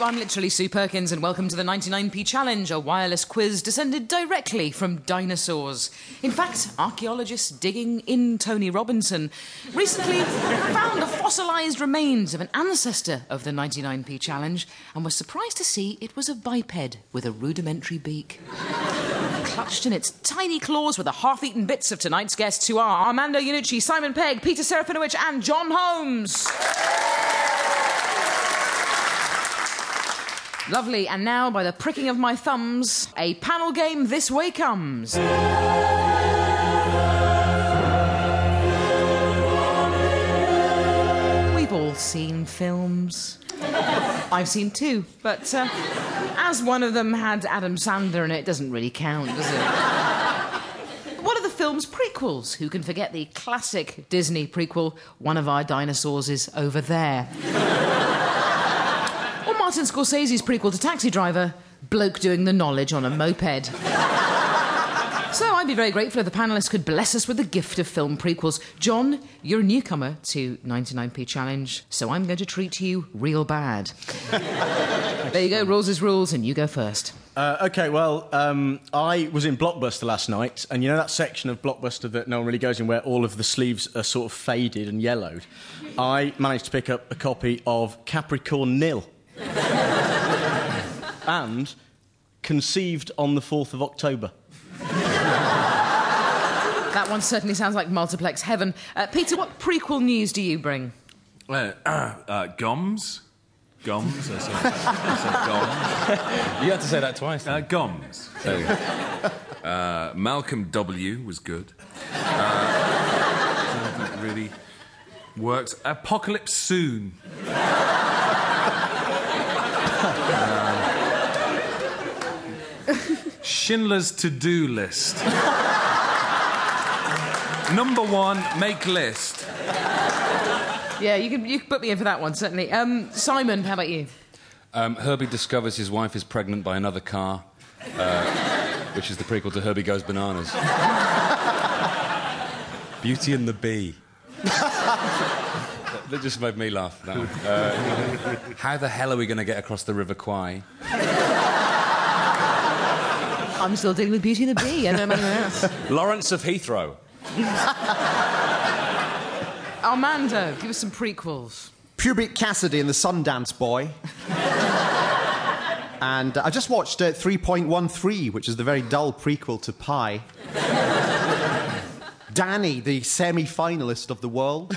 I'm literally Sue Perkins, and welcome to the 99p Challenge, a wireless quiz descended directly from dinosaurs. In fact, archaeologists digging in Tony Robinson recently found the fossilised remains of an ancestor of the 99p Challenge and were surprised to see it was a biped with a rudimentary beak. Clutched in its tiny claws were the half eaten bits of tonight's guests, who are Armando Iannucci, Simon Pegg, Peter Serafinowicz, and Jon Holmes. Lovely, and now, by the pricking of my thumbs, a panel game this way comes. We've all seen films. I've seen two, but uh, as one of them had Adam Sandler in it, it doesn't really count, does it? What are the film's prequels? Who can forget the classic Disney prequel, One of Our Dinosaurs is Over There? Martin Scorsese's prequel to Taxi Driver, Bloke Doing the Knowledge on a Moped. So I'd be very grateful if the panelists could bless us with the gift of film prequels. Jon, you're a newcomer to 99p Challenge, so I'm going to treat you real bad. there you go, rules is rules, and you go first. Uh, okay, well, um, I was in Blockbuster last night, and you know that section of Blockbuster that no one really goes in where all of the sleeves are sort of faded and yellowed? I managed to pick up a copy of Capricorn Nil. And Conceived on the 4th of October. That one certainly sounds like multiplex heaven. Uh, Peter, what prequel news do you bring? Uh, uh, Goms? Goms? I said, I said Goms. You had to say that twice. Uh, Goms. Uh, Malcolm W. was good. Uh, I don't think it really worked. Apocalypse Soon. Uh, Schindler's To Do List. Number one, make list. Yeah, you can, you can put me in for that one, certainly. Um, Simon, how about you? Um, Herbie discovers his wife is pregnant by another car, uh, which is the prequel to Herbie Goes Bananas. Beauty and the Bee. that just made me laugh. That one. Uh, how the hell are we going to get across the River Kwai? I'm still dealing with Beauty and the Bee. I don't know anyone else. Lawrence of Heathrow. Armando, give us some prequels. Pubic Cassidy and the Sundance Boy. and uh, I just watched uh, 3.13, which is the very dull prequel to Pi. Danny, the semi finalist of the world.